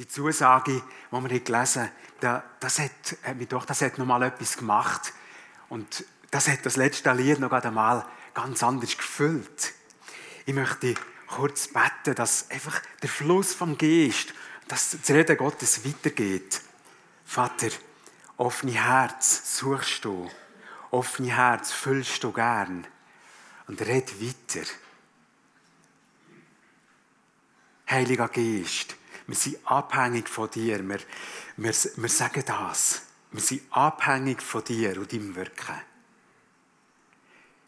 die Zusage, die wir gelesen haben, das hat, hat mich doch, das hat noch mal etwas gemacht. Und das hat das letzte Lied noch einmal ganz anders gefüllt. Ich möchte kurz beten, dass einfach der Fluss vom Geist, dass das Reden Gottes weitergeht. Vater, offene Herz suchst du, offene Herz füllst du gern und red weiter. Heiliger Geist, wir sind abhängig von dir. Wir, wir, wir sagen das. Wir sind abhängig von dir und deinem Wirken.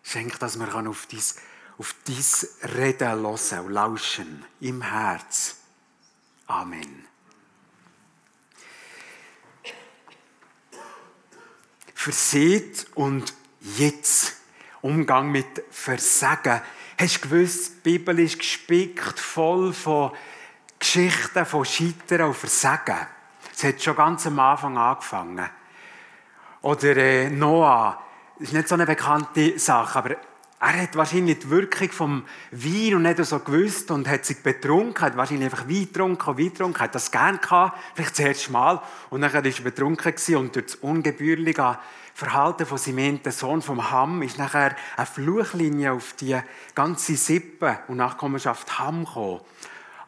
Schenk, dass wir auf dein, auf dein Reden hören und lauschen im Herz. Amen. Verseht und jetzt. Umgang mit Versagen. Hast du gewusst, die Bibel ist gespickt voll von Geschichten von Scheitern und Versagen. Es hat schon ganz am Anfang angefangen. Oder äh, Noah, das ist nicht so eine bekannte Sache, aber er hat wahrscheinlich die Wirkung vom Wein und nicht so gewusst und hat sich betrunken, hat wahrscheinlich einfach Wein getrunken und Wein getrunken, hat das gern gehabt, vielleicht das erste Mal. Und dann war er betrunken und durch das ungebührliche Verhalten von seinem Sohn vom Ham ist nachher eine Fluchlinie auf die ganze Sippe und Nachkommenschaft Ham gekommen.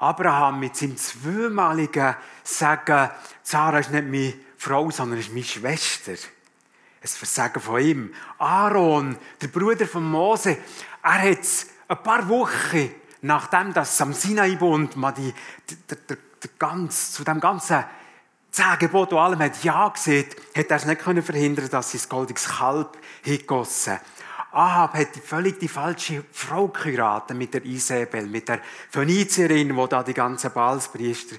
Abraham mit seinem zweimaligen Sagen, Sarah ist nicht meine Frau, sondern ist meine Schwester ein Versagen von ihm. Aaron, der Bruder von Mose, er hat ein paar Wochen nachdem das am Sinai-Bund ganz, zu dem ganzen zehn Gebot und allem hat Ja gesehen, hat er es nicht können verhindern, dass das goldiges Kalb hingossen. Ahab hat völlig die falsche Frau geheiratet mit der Isabel, mit der Phönizierin, die da die ganzen Balspriester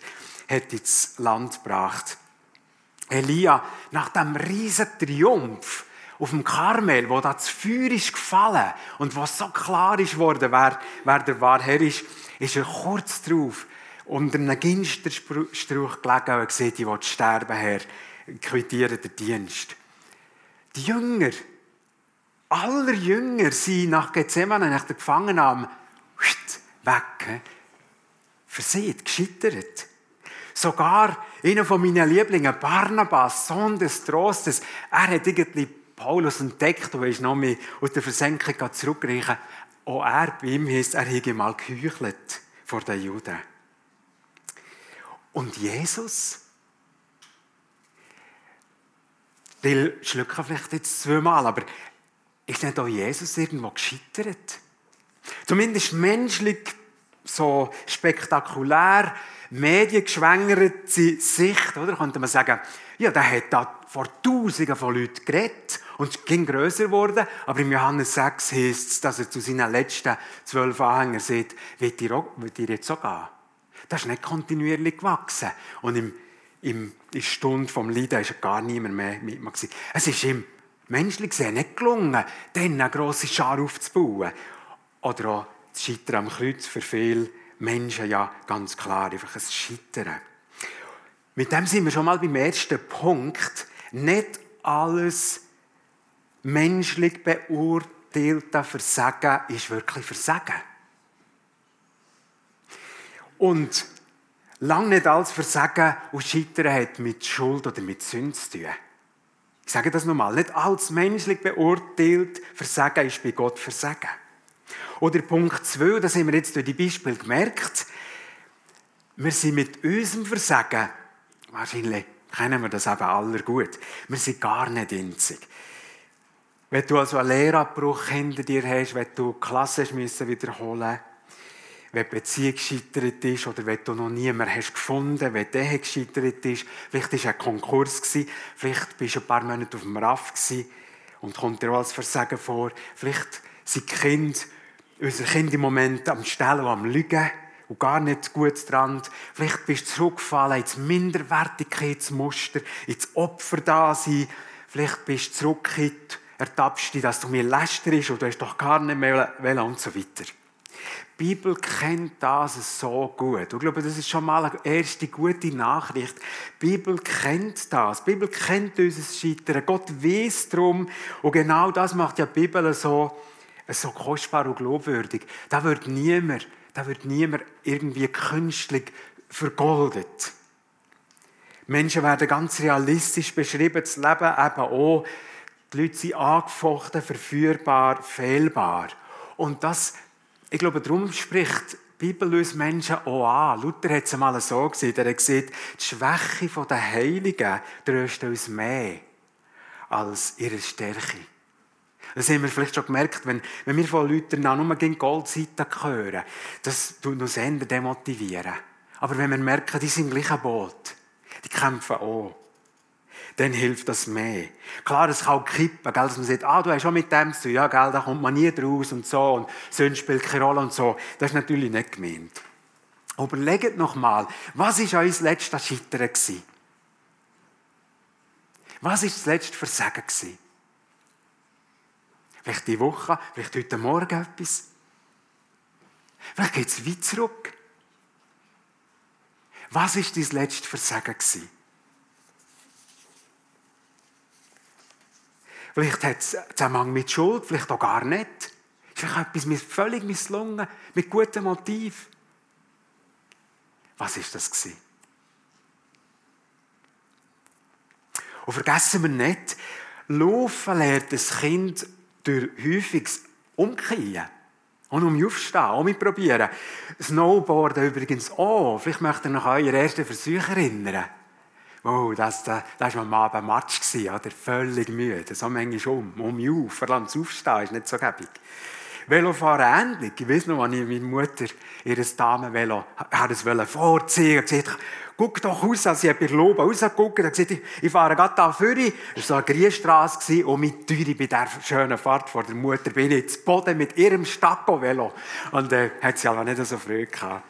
hat ins Land gebracht. Elia, nach dem riesen Triumph auf dem Karmel, wo das Feuer ist gefallen und was so klar ist worden, wer, wer der wahre Herr ist, ist er kurz darauf unter einem Ginsterstrauch gelegen und gesagt, ich will sterben, Herr, quittiere den Dienst. Die Jünger, alle Jünger sind nach Gethsemane, nach der Gefangennahme, weg, versehen, gescheitert. Sogar einer von meinen Lieblingen, Barnabas, Sohn des Trostes, er hat irgendwie Paulus entdeckt und ist noch mehr aus der Versenkung zurückgereicht. Auch er, bei ihm heisst, er hätte mal geheuchelt vor den Juden. Und Jesus? Will schlucken vielleicht jetzt zweimal, aber ist nicht auch Jesus irgendwo gescheitert? Zumindest menschlich so spektakulär mediengeschwängerte Sicht, oder? Könnte man sagen, ja, der hat da vor Tausenden von Leuten geredet und es ging grösser geworden. Aber im Johannes 6 heißt es, dass er zu seinen letzten zwölf Anhängern sagt, wird ihr, ihr jetzt so gehen? Das ist nicht kontinuierlich gewachsen. Und im, im, in der Stunde vom Leiden ist gar niemand mehr mit. Es ist ihm menschlich gesehen nicht gelungen, dann eine grosse Schar aufzubauen. Oder auch das Scheitern am Kreuz für viele Menschen ja ganz klar einfach ein Scheitern. Mit dem sind wir schon mal beim ersten Punkt. Nicht alles menschlich beurteilte Versagen ist wirklich Versagen. Und lang nicht alles Versagen und Scheitern hat mit Schuld oder mit Sünde zu tun. Ich sage das nochmal. Nicht alles menschlich beurteilt Versagen ist bei Gott Versagen. Oder Punkt 2, das haben wir jetzt durch die Beispiele gemerkt. Wir sind mit unserem Versagen, wahrscheinlich kennen wir das eben aller gut, wir sind gar nicht einzig. Wenn du also einen Lehrabbruch hinter dir hast, wenn du Klasse müssen wiederholen wenn die Beziehung gescheitert ist oder wenn du noch niemanden hast gefunden, wenn der gescheitert ist, vielleicht war ein Konkurs, vielleicht bist du ein paar Monate auf dem RAF und kommt dir auch als Versagen vor, vielleicht sind die Kinder unsere Kinder im Moment am Stellen und am Lügen und gar nicht gut dran. Vielleicht bist du zurückgefallen ins Minderwertigkeitsmuster, ins Opfer da sein. Vielleicht bist du zurück ertappst dich, dass du mir lästerst und du hast doch gar nicht mehr wollen und so weiter. Die Bibel kennt das so gut. Ich glaube, das ist schon mal eine erste gute Nachricht. Die Bibel kennt das. Die Bibel kennt unser Scheitern. Gott weiß darum. Und genau das macht ja die Bibel so so kostbar und glaubwürdig. Da wird niemand, da wird niemand irgendwie künstlich vergoldet. Menschen werden ganz realistisch beschrieben, das Leben eben auch. Die Leute sind angefochten, verführbar, fehlbar. Und das, ich glaube, darum spricht die Bibel uns Menschen auch an. Luther hat es einmal so gesehen, er hat gesagt, die Schwäche der Heiligen tröstet uns mehr als ihre Stärke. Das haben wir vielleicht schon gemerkt, wenn, wenn wir von Leuten nur gegen Goldseiten hören. Das tut uns eher demotivieren. Aber wenn wir merken, die sind im gleichen Boot, die kämpfen auch, dann hilft das mehr. Klar, es kann auch kippen, gell, dass man sagt, ah, du hast schon mit dem zu ja, gell, da kommt man nie draus und so, und Sünde spielt keine Rolle und so. Das ist natürlich nicht gemeint. Überlegt noch mal, was war euer letztes Scheitern? Was war das letzte Versagen gewesen? Vielleicht die Woche, vielleicht heute Morgen etwas. Vielleicht geht es weit zurück. Was war dein letzte Versagen gewesen? Vielleicht hat es Zusammenhang mit Schuld, vielleicht auch gar nicht. Vielleicht etwas völlig misslungen, mit gutem Motiv. Was ist das gewesen? Und vergessen wir nicht, Laufen lernt das Kind durch häufiges Umkehren. Und um aufstehen, auch mit probieren. Snowboarden übrigens auch. Vielleicht möchtet ihr noch an euren ersten Versuch erinnern. Oh, das, das, das war am Abend Matsch, oder? Völlig müde. So manchmal um. Um mich auf. Verlangt aufstehen, ist nicht so gäbig. Velofahren ähnlich. Ich weiß noch, als ich meine Mutter ihr Damenvelo vorziehen wollte. gesagt, guck doch raus, als ich bei Loben rausgeguckt habe. gesagt, ich fahre gerade da vorne. Es war eine Grießstrasse und mit Türe bei dieser schönen Fahrt vor der Mutter bin ich zu Boden mit ihrem Stacco-Velo. Und äh, hat sie aber nicht so früh gehabt.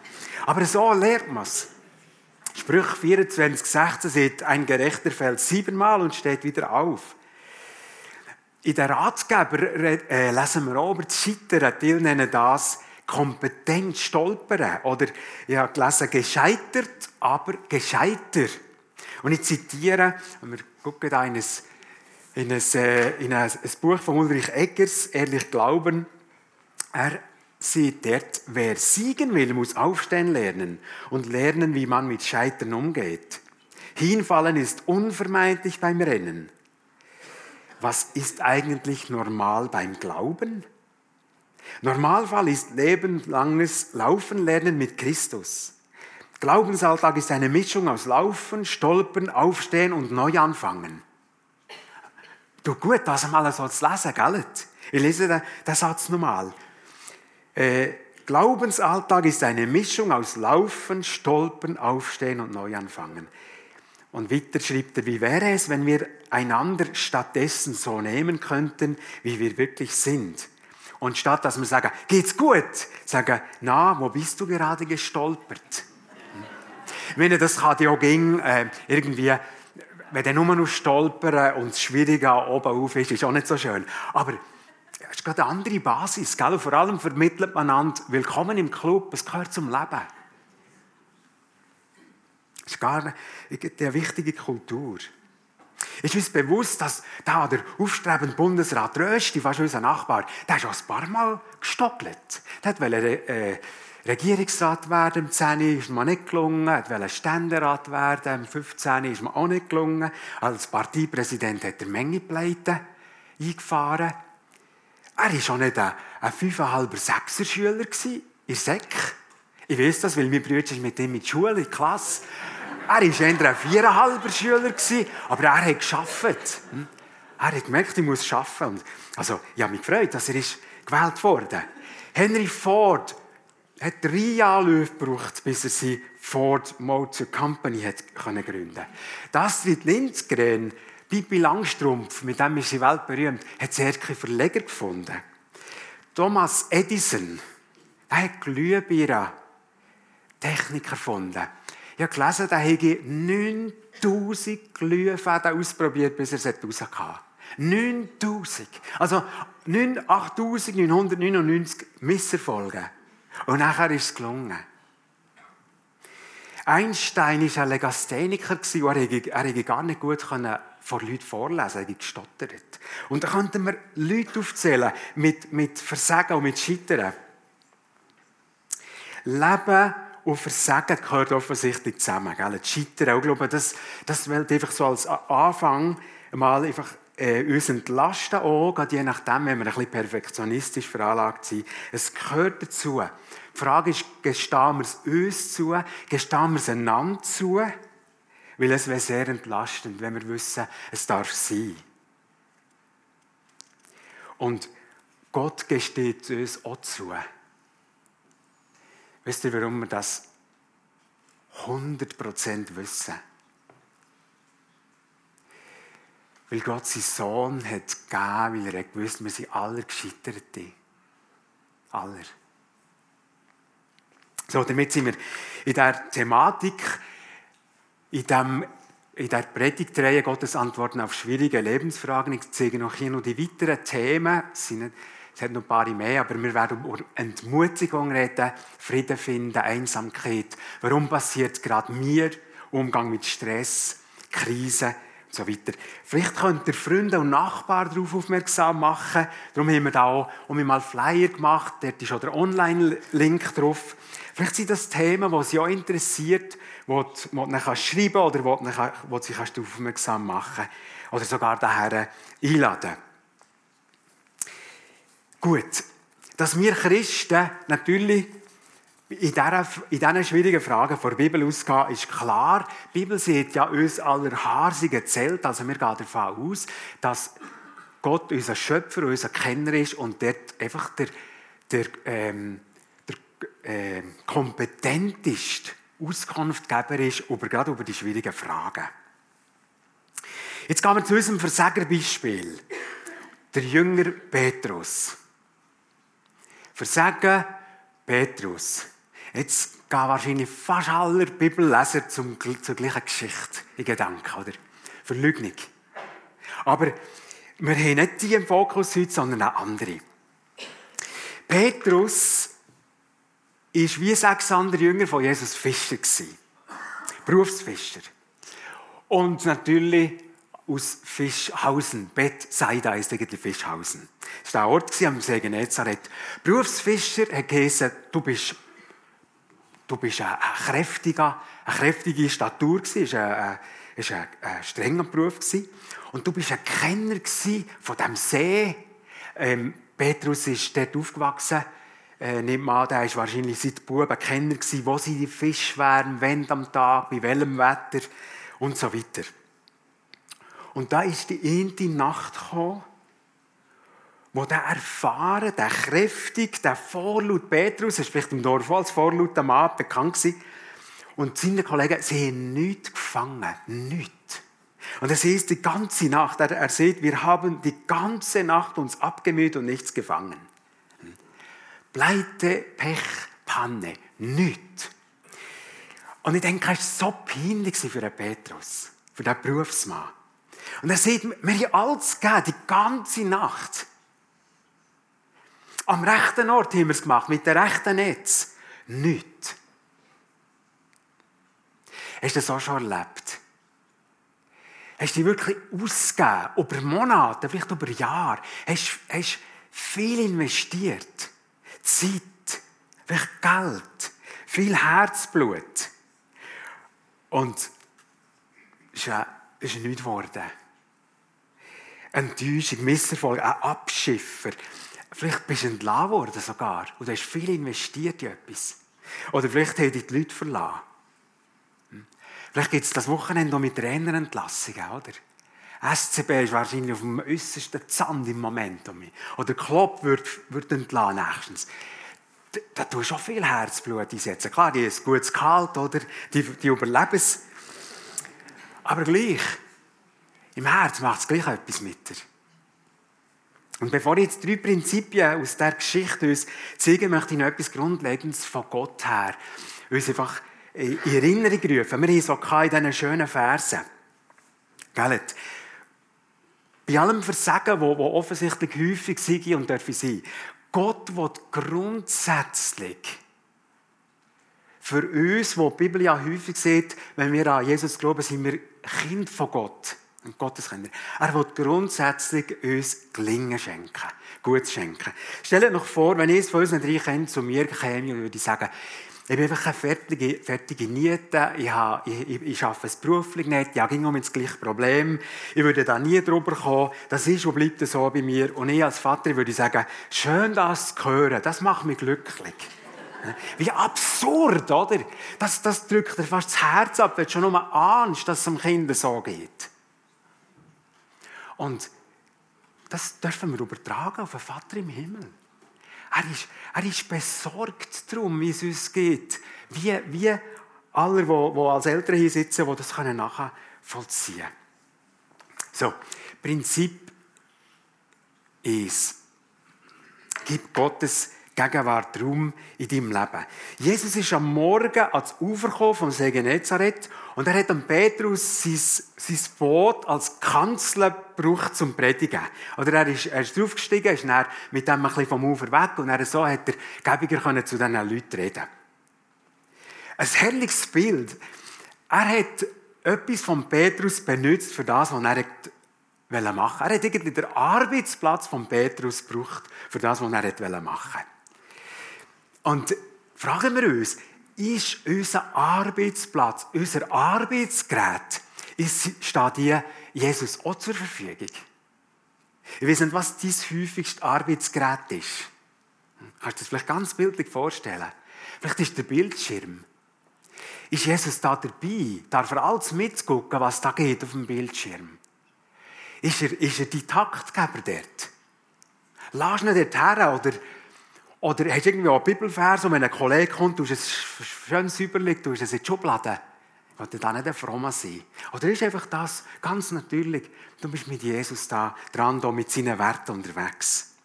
Aber so lernt man es. Sprüch 24, 16 sagt, ein Gerechter fällt siebenmal und steht wieder auf. In den Ratgeber äh, lesen wir auch über das Scheitern. Die nennen das kompetent stolpern. Oder ich habe gelesen, gescheitert, aber gescheiter. Und ich zitiere, wir gucken da in ein, in äh, in ein, ein Buch von Ulrich Eggers, Ehrlich Glauben. Er sieht dort, wer siegen will, muss aufstehen lernen und lernen, wie man mit Scheitern umgeht. Hinfallen ist unvermeidlich beim Rennen. Was ist eigentlich normal beim Glauben? Normalfall ist lebenslanges Laufen lernen mit Christus. Glaubensalltag ist eine Mischung aus Laufen, Stolpern, Aufstehen und Neuanfangen. Du gut, das mal so zu lesen, gell? Ich lese den, den Satz nochmal. Äh, Glaubensalltag ist eine Mischung aus Laufen, Stolpern, Aufstehen und Neuanfangen. Und weiter schreibt er, wie wäre es, wenn wir einander stattdessen so nehmen könnten, wie wir wirklich sind? Und statt dass wir sagen, geht's gut, sagen, na, wo bist du gerade gestolpert? Wenn das kann ja ging, äh, irgendwie, wenn der nur noch stolpern und das Schwierige oben auf ist, ist auch nicht so schön. Aber es ist gerade eine andere Basis, gell? Vor allem vermittelt man einander, willkommen im Club, es gehört zum Leben. Das ist gar eine wichtige Kultur. Ist uns bewusst, dass da der aufstrebende Bundesrat Rösti, fast unser Nachbar, der ist ein paar Mal gestockelt. Der wollte äh, Regierungsrat werden, im 10. ist mir nicht gelungen. Er wollte Ständerat werden, im 15. ist mir auch nicht gelungen. Als Parteipräsident hat er Menge Pleiten eingefahren. Er war schon nicht ein, ein 5,5er, 6er Schüler in Sek. Ich weiß das, weil mein Bruder mit ihm in die Schule, in die Klasse. Er war eher ein viereinhalber Schüler, aber er hat geschafft. Hm? Er hat gemerkt, ich muss arbeiten. Also, ich habe mich gefreut, dass er gewählt wurde. Henry Ford hat drei Jahre gebraucht, bis er sie Ford Motor Company hat gründen konnte. Astrid Lindgren, Pippi Langstrumpf, mit dem ist sie weltberühmt, hat sehr viele Verleger gefunden. Thomas Edison, er hat Glühbirne Technik erfunden. Ich habe gelesen, er hätte 9000 Glühfäden ausprobiert, bis er es rauskam. 9000. Also 8999 Misserfolge. Und nachher ist es gelungen. Einstein war ein Legastheniker, er hätte gar nicht gut vor Leuten vorlesen, er gestottert. Und da könnten wir Leute aufzählen mit, mit Versagen und mit Scheitern. Leben und Versagen gehört offensichtlich zusammen. Gell? Scheitern, ich glaube, das, das will einfach so als Anfang mal einfach äh, uns entlasten, auch, je nachdem, wenn wir ein bisschen perfektionistisch veranlagt sind. Es gehört dazu. Die Frage ist, gestehen wir es uns zu, gestehen wir es einander zu, weil es wäre sehr entlastend, wenn wir wissen, es darf sein. Und Gott gesteht uns auch zu. Wisst ihr, warum wir das 100% wissen? Weil Gott seinen Sohn hat gegeben, weil er gewusst wir sind alle Gescheiterte. Aller. So, damit sind wir in der Thematik, in, dem, in der Predigtreihe Gottes Antworten auf schwierige Lebensfragen. Ich zeige noch hier noch die weiteren Themen. Es, sind, es hat noch ein paar mehr, aber wir werden über Entmutigung reden, Frieden finden, Einsamkeit. Warum passiert gerade mir? Umgang mit Stress, Krise so weiter. Vielleicht könnt ihr Freunde und Nachbarn darauf aufmerksam machen. Darum haben wir da auch um mal Flyer gemacht. Dort ist auch der Online-Link drauf. Vielleicht sind das Themen, die Sie auch interessiert, wo du, du schreiben oder wo du, wo du sie aufmerksam machen Oder sogar daher einladen. Gut. Dass wir Christen natürlich in diesen schwierigen Fragen vor der Bibel ausgehen, ist klar, die Bibel sieht ja uns aller Haarsigen zählt, also wir gehen davon aus, dass Gott unser Schöpfer, unser Kenner ist und dort einfach der, der, ähm, der äh, kompetenteste Auskunftgeber ist, über, gerade über die schwierigen Fragen. Jetzt gehen wir zu unserem Versagerbeispiel. Der Jünger Petrus. Versagen Petrus. Jetzt gehen wahrscheinlich fast alle Bibelleser zum, zur gleichen Geschichte in Gedanken, oder? Verleugnung. Aber wir haben nicht die im Fokus heute, sondern auch andere. Petrus war wie sechs andere Jünger von Jesus Fischer. Berufsfischer. Und natürlich aus Fischhausen. Bethsaida ist eigentlich Fischhausen. Das war der Ort am See Genezareth. Berufsfischer hat geheißen, du bist Du bist ein, ein kräftiger, eine kräftige Statur es war ein, ein, ein, strenger Beruf Und du bist ein Kenner von dem See. Ähm, Petrus ist dort aufgewachsen. Äh, nimmt man der war wahrscheinlich seit Buben Kenner gewesen, wo sie die Fische wären, wenn am Tag, bei welchem Wetter und so weiter. Und da ist die eine Nacht gekommen, wo der erfahren, der kräftig, der Vorlaut Petrus, ist vielleicht im Dorf als vorlauter Mann bekannt gewesen, und seine Kollegen, sie haben nichts gefangen, nichts. Und es ist die ganze Nacht, er, er sieht, wir haben die ganze Nacht uns abgemüht und nichts gefangen. Pleite, Pech, Panne, nichts. Und ich denke, es war so peinlich für den Petrus, für den Berufsmann. Und er sieht, wir haben alles gegeben, die ganze Nacht. Am rechten Ort haben wir es gemacht, mit dem rechten Netz. Nicht. Hast du das auch schon erlebt? Hast du dich wirklich ausgegeben, über Monate, vielleicht über Jahre? Hast du viel investiert? Zeit, vielleicht Geld, viel Herzblut. Und es ist, nichts geworden. Enttäuschung, Misserfolg, ein Abschiffer. Vielleicht bist du entlassen worden sogar und du hast viel investiert in etwas. Oder vielleicht haben dich die Leute verlassen. Hm? Vielleicht gibt es das Wochenende auch mit Trainerentlassungen, oder? SCB ist wahrscheinlich auf dem äußersten Zand im Moment. Oder Klopp wird, wird entlassen nächstens. Da, tust du auch viel Herzblut einsetzen. Klar, die ist gutes Gehalt, oder? Die, die überleben es. Aber gleich, im Herz macht es gleich etwas mit dir. Und bevor ich jetzt drei Prinzipien aus der Geschichte uns zeigen, möchte ich noch etwas Grundlegendes von Gott her uns einfach in Erinnerung rufen. Wir haben es auch in diesen schönen Versen. Gell? Bei allem Versagen, wo, wo offensichtlich häufig sei und dürfen sein, Gott will grundsätzlich für uns, wo die Bibel ja häufig sieht, wenn wir an Jesus glauben, sind wir Kind von Gott. Und Gotteskinder. Er will grundsätzlich uns Gelingen schenken. Gut schenken. Stellt euch vor, wenn ich von unseren drei Kindern zu mir käme und würde sagen, Ich bin einfach eine fertige, fertige Niete. Ich, habe, ich, ich arbeite es beruflich nicht. Ja, ging um das gleiche Problem. Ich würde da nie drüber kommen. Das ist und bleibt so bei mir. Und ich als Vater würde sagen, schön das zu hören. Das macht mich glücklich. Wie absurd, oder? Das, das drückt dir fast das Herz ab, wenn du schon nur ahnst, dass es dem Kind so geht. Und das dürfen wir übertragen auf den Vater im Himmel. Er ist, er ist besorgt darum, wie es uns geht. Wie, wie alle, die, die als Eltern hier sitzen, die das nachher vollziehen können. So, Prinzip ist, gib Gottes Gegenwart Raum in deinem Leben. Jesus ist am Morgen ans Ufer gekommen vom See Genezareth und er hat dem Petrus sein, sein Boot als Kanzel gebraucht zum Predigen. Oder er ist, er ist draufgestiegen, ist dann mit dem ein bisschen vom Ufer weg und dann so hat er gäbiger zu diesen Leuten reden Ein herrliches Bild. Er hat etwas von Petrus benutzt für das, was er machen wollte. Er hat irgendwie den Arbeitsplatz von Petrus gebraucht für das, was er machen wollte. Und fragen wir uns, ist unser Arbeitsplatz, unser Arbeitsgerät, ist, steht dir Jesus auch zur Verfügung? Ich weiß nicht, was dein häufigste Arbeitsgerät ist. Kannst du das vielleicht ganz bildlich vorstellen? Vielleicht ist der Bildschirm. Ist Jesus da dabei? Darf er alles mitgucken, was da geht auf dem Bildschirm? Ist er, ist er die Taktgeber dort? Lass ihn dort her oder oder hast du irgendwie einen Bibelvers und wenn ein Kollege kommt, tust du es schön säuberlich, tust es in die Schublade. Ich will da nicht ein Frommer sein. Oder ist einfach das ganz natürlich, du bist mit Jesus da dran, da mit seinen Werten unterwegs.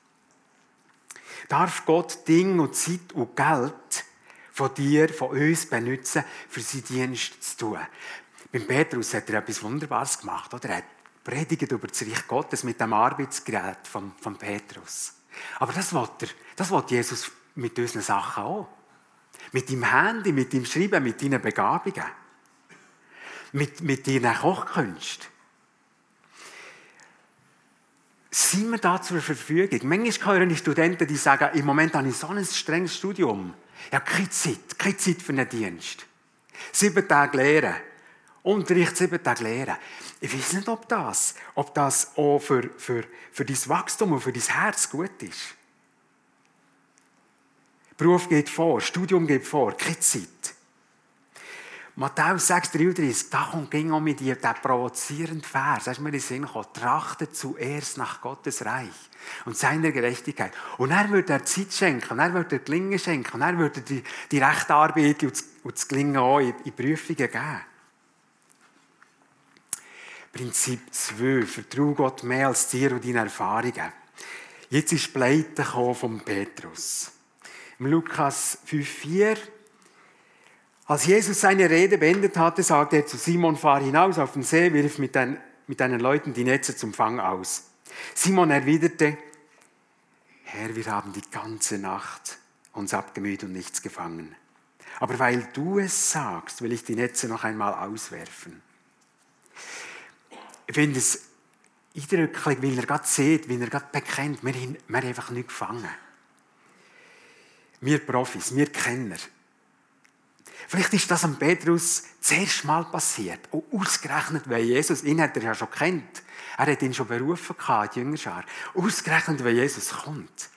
Darf Gott Ding und Zeit und Geld von dir, von uns benutzen, für seinen Dienst zu tun? Beim Petrus hat er etwas Wunderbares gemacht, oder? Er hat predigt über das Reich Gottes mit dem Arbeitsgerät von, von Petrus. Aber das will, Jesus mit unseren Sachen auch. Mit deinem Handy, mit deinem Schreiben, mit deinen Begabungen. Mit, mit deinen Kochkünsten. Sind wir da zur Verfügung? Manchmal hören die Studenten, die sagen, im Moment habe ich so ein strenges Studium. Ich habe keine Zeit, keine Zeit für einen Dienst. Sieben Tage lehren. Unterricht sieben Tage lehren. Ich weiß nicht, ob das, ob das auch für, für, für dein Wachstum und für dein Herz gut ist. Beruf geht vor, Studium geht vor, keine Zeit. Matthäus 6,33, da kommt ging auch mit dir der provozierende Vers. Da ist mir in den Sinn gekommen. Trachte zuerst nach Gottes Reich und seiner Gerechtigkeit. Und er wird er Zeit schenken, und er wird er Gelingen schenken, und er wird die, die rechte Arbeit und das, und das Gelingen auch in, in Prüfungen geben. Prinzip 2. Vertrau Gott mehr als dir und deine Erfahrungen. Jetzt ist Pleite von Petrus. Im Lukas 5,4 Als Jesus seine Rede beendet hatte, sagte er zu Simon, fahr hinaus auf den See, wirf mit, dein, mit deinen Leuten die Netze zum Fang aus. Simon erwiderte, Herr, wir haben die ganze Nacht uns abgemüht und nichts gefangen. Aber weil du es sagst, will ich die Netze noch einmal auswerfen. Ich finde es eindrücklich, weil er gerade sieht, wie er gerade bekennt, wir haben, wir haben einfach nicht gefangen. Wir Profis, wir Kenner. Vielleicht ist das am Petrus zuerst mal passiert. Und ausgerechnet, weil Jesus, ihn hat er ja schon kennt. Er hat ihn schon berufen gehabt, die Jüngerschar. Ausgerechnet, weil Jesus kommt.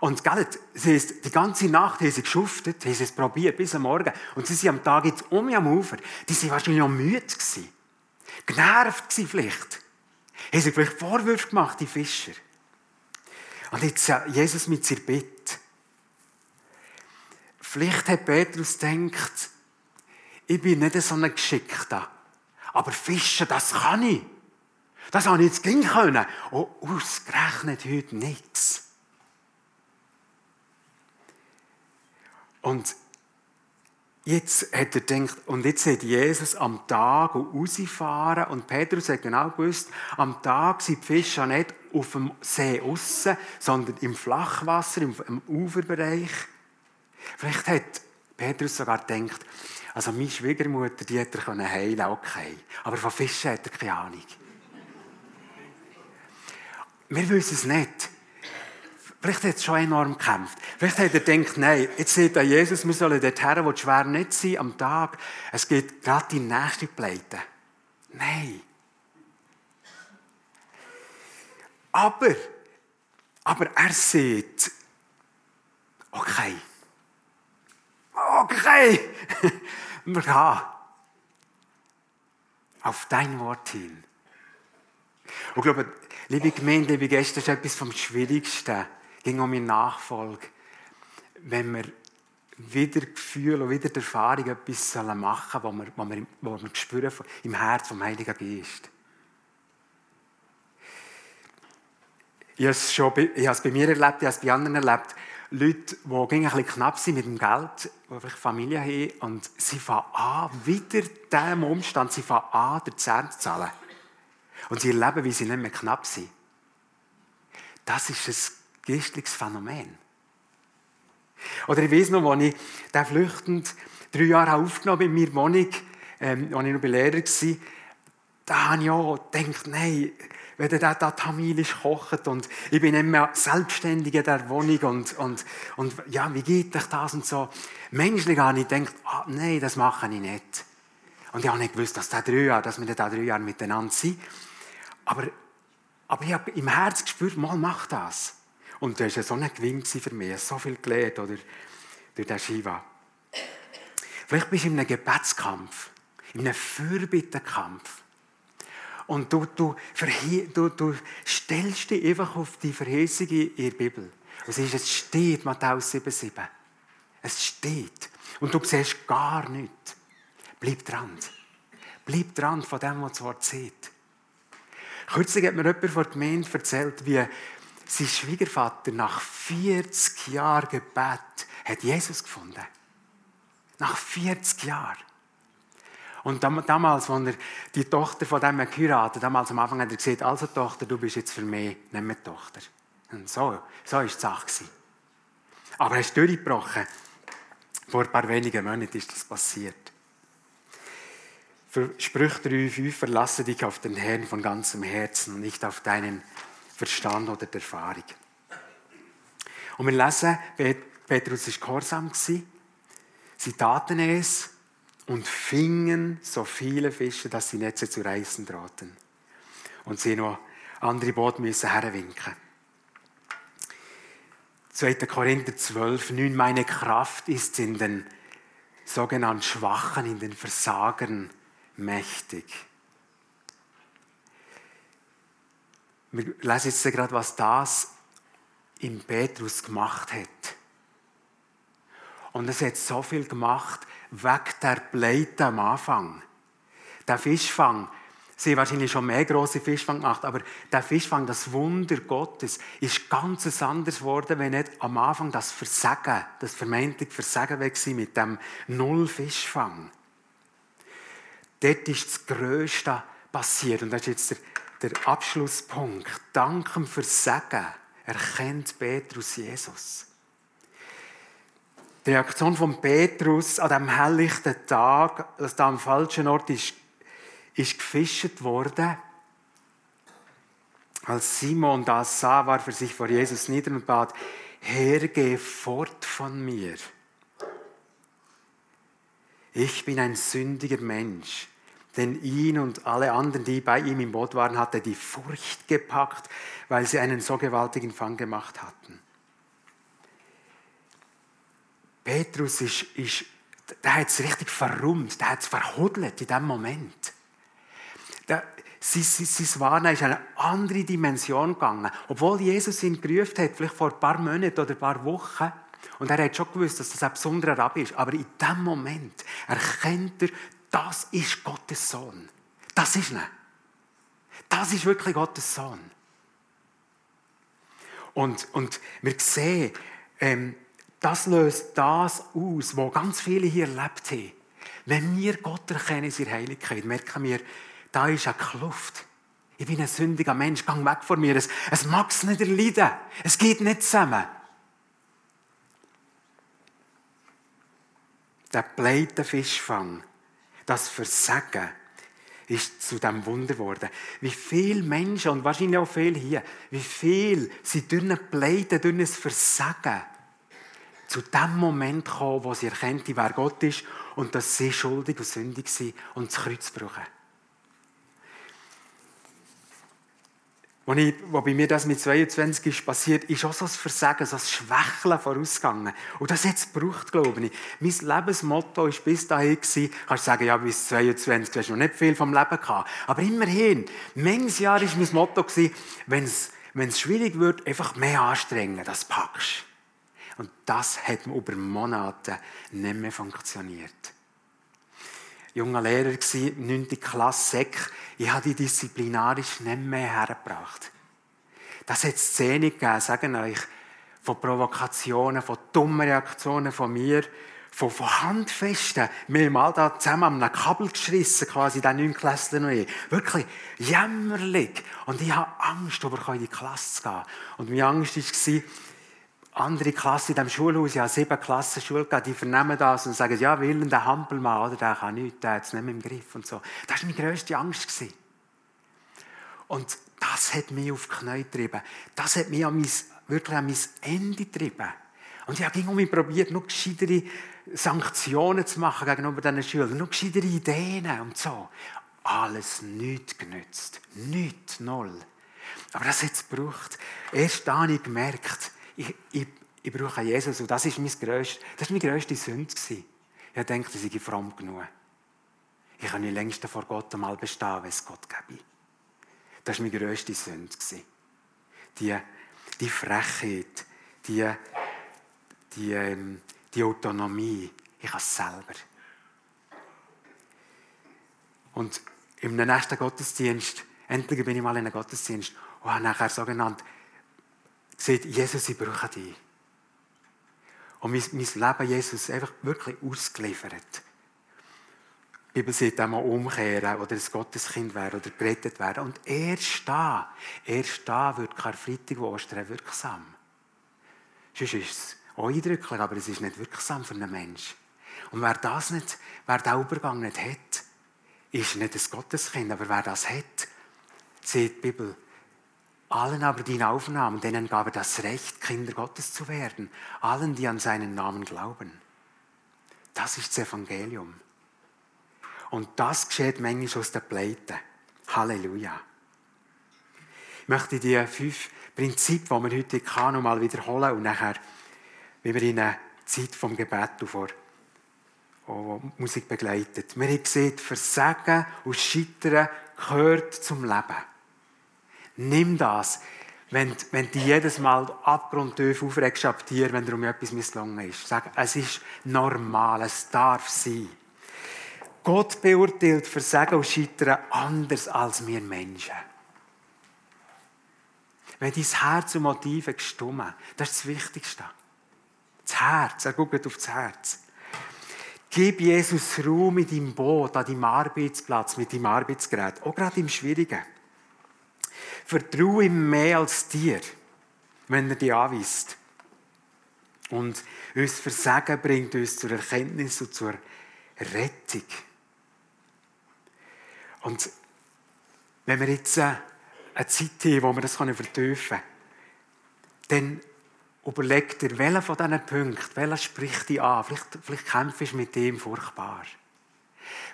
Und gell, sie ist, die ganze Nacht haben sie geschuftet, haben sie es probiert, bis am Morgen. Und sie sind am Tag jetzt um am Ufer. Die waren wahrscheinlich auch müde gewesen. Genervt gewesen vielleicht. Haben sie vielleicht Vorwürfe gemacht, die Fischer. Und jetzt Jesus mit seiner Bitte. Vielleicht hat Petrus gedacht, ich bin nicht so ein Geschickter. Aber Fischen, das kann ich. Das habe ich jetzt gehen können. Und ausgerechnet heute nichts. Und Jetzt hat er gedacht, und jetzt hat Jesus am Tag rausfahren und Petrus hat genau gewusst, am Tag sind die Fische nicht auf dem See aussen, sondern im Flachwasser, im, Uferbereich. Vielleicht hat Petrus sogar gedacht, also meine Schwiegermutter, die hätte er heilen okay. Aber von Fischen hat er keine Ahnung. Wir wissen es nicht. Vielleicht hat er schon enorm gekämpft. Vielleicht hat er gedacht, nein, jetzt sieht er Jesus, wir sollen dort her, wo schwer nicht sein am Tag. Es geht gerade die nächste Pleite. Nein. Aber, aber er sieht, okay, okay, wir gehen auf dein Wort hin. Und ich glaube, liebe Gemeinde, liebe Gäste, das ist etwas vom Schwierigsten, ging um meine Nachfolge, wenn wir wieder Gefühl und wieder die Erfahrung etwas machen sollen, was wir, was wir, was wir spüren im Herz vom Heiligen Geist. Ich habe es, schon, ich habe es bei mir erlebt, ich habe es bei anderen erlebt. Leute, die ein bisschen knapp sind mit dem Geld, die vielleicht Familie haben, und sie fangen an, wieder diesem Umstand, sie fangen an, den Zahn zu zahlen. Und sie erleben, wie sie nicht mehr knapp sind. Das ist ein geistliches Phänomen. Oder ich weiß noch, als ich den flüchtend drei Jahre aufgenommen habe in meiner Wohnung, ähm, als ich noch bei Lehrer war, da habe ich auch gedacht, nein, wenn der da tamilisch kocht und ich bin mehr selbstständig in der Wohnung und, und, und ja, wie geht euch das und so. Menschlich habe ich gedacht, ah, nein, das mache ich nicht. Und ich habe nicht gewusst, dass, drei Jahre, dass wir da drei Jahre miteinander sind. Aber, aber ich habe im Herz gespürt, mal mach das. Und das war so ein Gewinn für mich, so viel gelernt oder, durch den Shiva. Vielleicht bist du in einem Gebetskampf, in einem Fürbittenkampf. Und du, du, du, du stellst dich einfach auf die Verheißung in der Bibel. Und siehst, es steht, Matthäus 7,7. Es steht. Und du siehst gar nichts. Bleib dran. Bleib dran von dem, was das Wort sieht. Kürzlich hat mir jemand von der Gemeinde erzählt, wie sein Schwiegervater nach 40 Jahren Gebet hat Jesus gefunden. Nach 40 Jahren. Und damals, als er die Tochter von dem geheiratet damals am Anfang hat er gesagt, also Tochter, du bist jetzt für mich nicht mehr Tochter. Und so, so war die Sache. Aber er ist durchgebrochen. Vor ein paar wenigen Monaten ist das passiert. Sprüche 3,5 verlasse dich auf den Herrn von ganzem Herzen und nicht auf deinen Verstand oder die Erfahrung. Und wir lesen, Petrus war gehorsam. Sie taten es und fingen so viele Fische, dass sie Netze zu reißen drohten. Und sie noch andere Boote müssen herwinken. 2. Korinther 12, 9, meine Kraft ist in den sogenannten Schwachen, in den Versagern mächtig. Wir lesen jetzt gerade, was das in Petrus gemacht hat. Und es hat so viel gemacht, weg der Pleite am Anfang. Der Fischfang, sie haben wahrscheinlich schon mehr große Fischfang gemacht, aber der Fischfang, das Wunder Gottes, ist ganz anders geworden, wenn nicht am Anfang das Versagen, das vermeintliche Versagen weg war mit dem Null-Fischfang. Dort ist das Größte passiert und das ist jetzt der, der Abschlusspunkt. Dank dem Versagen erkennt Petrus Jesus. Die Reaktion von Petrus an diesem helllichten Tag, dass da am falschen Ort ist, ist gefischt worden. Als Simon das sah, warf er sich vor Jesus nieder und bat, Herr, geh fort von mir. Ich bin ein sündiger Mensch. Denn ihn und alle anderen, die bei ihm im Boot waren, hatte die Furcht gepackt, weil sie einen so gewaltigen Fang gemacht hatten. Petrus ist, ist der hat es richtig verrummt, der hat es verhudelt in diesem Moment. Der, sein, sein, sein Warnen ist in eine andere Dimension gegangen. Obwohl Jesus ihn gerufen hat, vielleicht vor ein paar Monaten oder ein paar Wochen, und er hat schon gewusst, dass das ein besonderer Rabbi ist, aber in diesem Moment erkennt er, das ist Gottes Sohn. Das ist er. Das ist wirklich Gottes Sohn. Und, und wir sehen, ähm, das löst das aus, was ganz viele hier erlebt haben. Wenn wir Gott erkennen in seiner Heiligkeit, merken wir, da ist eine Kluft. Ich bin ein sündiger Mensch, gang weg von mir. Es, es mag es nicht erleiden. Es geht nicht zusammen. Der pleite Fischfang, das Versagen, ist zu dem Wunder geworden. Wie viele Menschen, und wahrscheinlich auch viele hier, wie viele sind durch eine Pleite, durch ein Versagen zu dem Moment gekommen, wo sie erkannte, wer Gott ist und dass sie schuldig und sündig sind und das Kreuz brauchen. Als, ich, wo bei mir das mit 22 ist passiert, ist auch so ein Versagen, so ein Schwächeln vorausgegangen. Und das hat es gebraucht, glaube ich. Mein Lebensmotto war bis dahin, gewesen, kannst du sagen, ja, bis 22 du hast noch nicht viel vom Leben gehabt. Aber immerhin, manches Jahr war mein Motto, wenn es schwierig wird, einfach mehr anstrengen, das packst. Und das hat über Monate nicht mehr funktioniert. Junger Lehrer war, 9. Klasse Sek. Ich habe die disziplinarisch nicht mehr hergebracht. Das hat Szenen gegeben, sagen euch, von Provokationen, von dummen Reaktionen von mir, von, von Handfesten. Wir haben mal da zusammen an einem Kabel geschrissen, quasi, den neun Klässler noch ich. Wirklich jämmerlich. Und ich habe Angst, über in die Klasse zu gehen. Und meine Angst war, andere Klasse in diesem Schulhaus, ja sieben Klassen Schule die vernehmen das und sagen, ja, Willen, der Hampelmann, oder, der kann nichts, der hat es nicht mehr im Griff und so. Das war meine grösste Angst. Gewesen. Und das hat mich auf die Knie getrieben. Das hat mich an mein, wirklich an mein Ende getrieben. Und ich habe irgendwie probiert, noch gescheitere Sanktionen zu machen gegenüber diesen Schülern, noch gescheitere Ideen und so. Alles nichts genützt. Nichts, null. Aber das hat es gebraucht. Erst da habe ich gemerkt, ich, ich, ich brauche Jesus und das ist, mein grösst, das war meine grösste Sünde. Ich denke, ich sei fromm genug. Ich kann nicht längst vor Gott einmal bestehen, wenn es Gott gäbe. Das war meine grösste Sünde. Die, die Frechheit, die, die, ähm, die Autonomie. Ich habe es selber. Und im nächsten Gottesdienst, endlich bin ich mal in einem Gottesdienst, und habe nachher sogenannt sieht, Jesus, ich brauche dich. Und mein, mein Leben Jesus einfach wirklich ausgeliefert. Die Bibel sagt einmal umkehren oder ein Gotteskind werden oder gerettet werden. Und erst da, erst da wird Karfreitag und Ostern wirksam. Sonst ist es auch eindrücklich, aber es ist nicht wirksam für einen Menschen. Und wer das nicht, wer den Übergang nicht hat, ist nicht ein Gotteskind, aber wer das hat, sieht die Bibel, allen aber, die ihn aufnahmen, denen gab er das Recht, Kinder Gottes zu werden. Allen, die an seinen Namen glauben. Das ist das Evangelium. Und das geschieht manchmal aus der Pleite. Halleluja. Ich möchte die fünf Prinzipien, die wir heute kann, noch mal wiederholen und nachher, wie wir in eine Zeit vom Gebet vor oh, Musik begleitet. Wir haben gesehen, Versagen und Scheitern gehört zum Leben. Nimm das. Wenn, wenn du jedes Mal abgrundtief aufregst ab dir, wenn dir um etwas misslungen ist. Sag, es ist normal, es darf sein. Gott beurteilt Versagen und Scheitern anders als wir Menschen. Wenn dein Herz und Motive gestummen, das ist das Wichtigste. Das Herz, er guckt auf das Herz. Gib Jesus Raum in deinem Boot, an deinem Arbeitsplatz, mit deinem Arbeitsgerät, auch gerade im Schwierigen. Vertraue ihm mehr als dir, wenn er dich anweist. Und uns Versagen bringt uns zur Erkenntnis und zur Rettung. Und wenn wir jetzt äh, eine Zeit haben, wo wir das vertiefen können, dann überleg dir, welcher von diesen Punkten, welcher spricht dich an. Vielleicht, vielleicht kämpfst du mit dem furchtbar.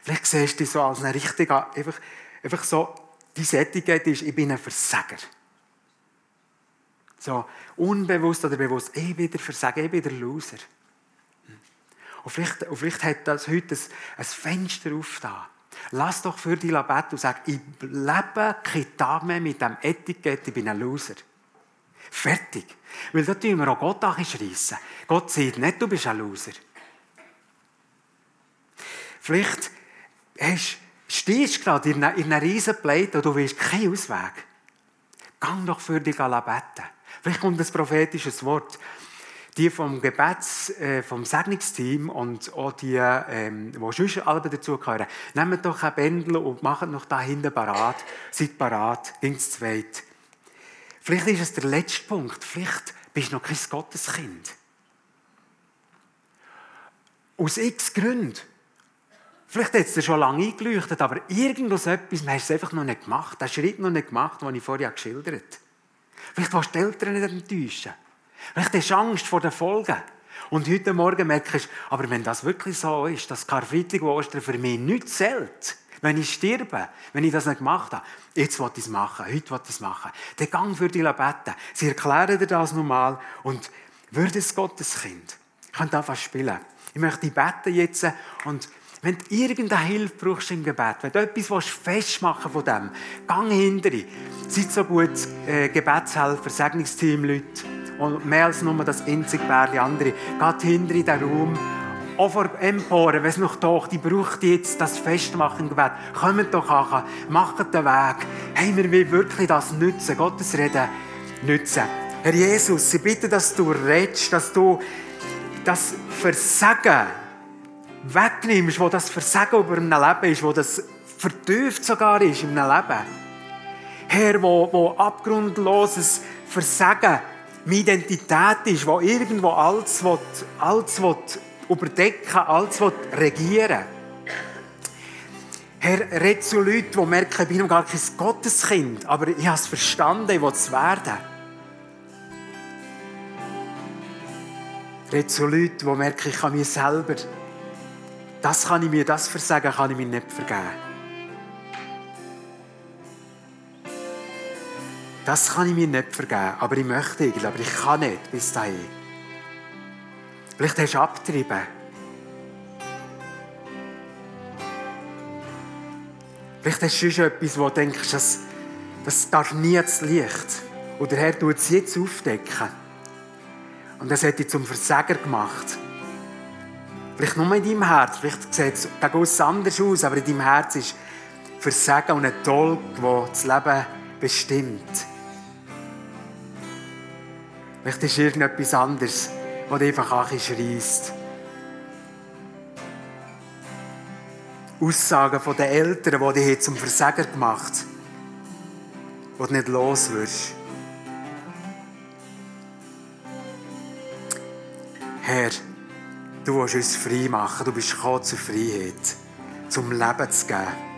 Vielleicht siehst du dich so als ein richtiger, einfach, einfach so die Etikett ist, ich bin ein Versager. So, unbewusst oder bewusst, ich bin der Versager, ich bin der Loser. Und vielleicht, und vielleicht hat das heute ein, ein Fenster auf da. Lass doch für dich beten und sag, ich lebe keinen Tag mehr mit dem Etikett, ich bin ein Loser. Fertig. Weil da tun wir auch Gott anschreissen. Gott sagt nicht, du bist ein Loser. Vielleicht hast du stehst gerade in einer, in einer riesen Pleite und du willst keinen Ausweg. Gang doch für dich beten. Vielleicht kommt ein prophetisches Wort. Die vom Gebets, äh, vom Segnungsteam und auch die, ähm, die sonst alle dazugehören, nehmt doch ein Bändel und macht noch da hinten parat. Seid parat, ins Zweit. Vielleicht ist es der letzte Punkt. Vielleicht bist du noch kein Gotteskind. Aus x Gründen. Vielleicht hat es dir schon lange eingeleuchtet, aber irgendwas etwas, man hat es einfach noch nicht gemacht. Den Schritt noch nicht gemacht, den ich vorher geschildert habe. Vielleicht willst du die Eltern nicht enttäuschen. Vielleicht hast du Angst vor den Folgen. Und heute Morgen merkst du, aber wenn das wirklich so ist, dass Karfreitag und Ostern für mich nichts zählt, wenn ich sterbe, wenn ich das nicht gemacht habe, jetzt will ich es machen, heute will ich es machen, dann gang für dich beten. Sie erklären dir das nochmal und würde es Gottes Kind. Ich könnte einfach spielen. Ich möchte beten jetzt und wenn du irgendeine Hilfe brauchst im Gebet, wenn du etwas festmachen von dem, gang hinter dich. Seid so gut äh, Gebetshelfer, Segnungsteam, Leute. Und mehr als nur das einzige Bärli andere. Geht hinter in den Raum. Auch vor Emporen, wenn es noch doch, die braucht jetzt das Festmachen im Gebet. Kommt doch an, macht den Weg. Hey, wir wollen wirklich das nützen, Gottes Reden nützen. Herr Jesus, ich bitte, dass du redest, dass du das Versagen wegnimmst, wo das Versagen über einem Leben ist, wo das vertieft sogar ist in einem Leben. Herr, wo, wo abgrundloses Versagen meine Identität ist, wo irgendwo alles, will, alles will überdecken alles will regieren Herr, red zu Leuten, die merken, ich bin gar kein Gotteskind, aber ich habe es verstanden, ich will es werden. Red zu Leuten, die merken, ich kann mir selber das kann ich mir, das Versagen kann ich mir nicht vergeben. Das kann ich mir nicht vergeben, aber ich möchte irgendwie, aber ich kann nicht bis dahin. Vielleicht hast du abgetrieben. Vielleicht hast du schon etwas, wo du denkst, das, das darf nie ins Licht. Und der Herr tut es jetzt aufdecken. Und das hat dich zum Versager gemacht. Vielleicht nur in deinem Herz. Vielleicht sieht es gegen anders aus, aber in deinem Herz ist Versagen und ein Dolg, der das Leben bestimmt. Vielleicht ist irgendetwas anderes, das dich einfach anschreist. Aussagen den Eltern, die dich zum Versager gemacht haben, die du nicht los wirst. Herr, Du willst uns frei machen. Du bist gekommen zur Freiheit, zum Leben zu geben.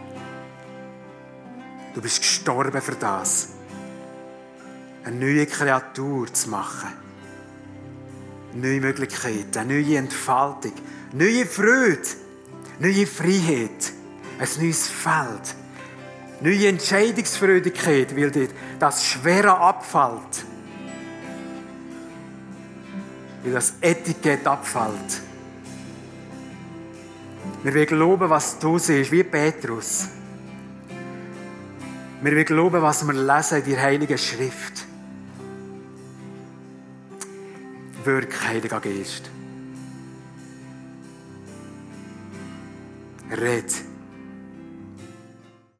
Du bist gestorben für das. Eine neue Kreatur zu machen. Neue Möglichkeiten, eine neue Entfaltung, neue Freude, neue Freiheit, ein neues Feld, neue Entscheidungsfreudigkeit, weil dir das Schwere abfällt. Weil das Etikett abfällt. Wir wollen glauben, was du siehst, wie Petrus. Wir wollen glauben, was wir lesen in der Heiligen Schrift. Wirk, Heiliger Geist. Red.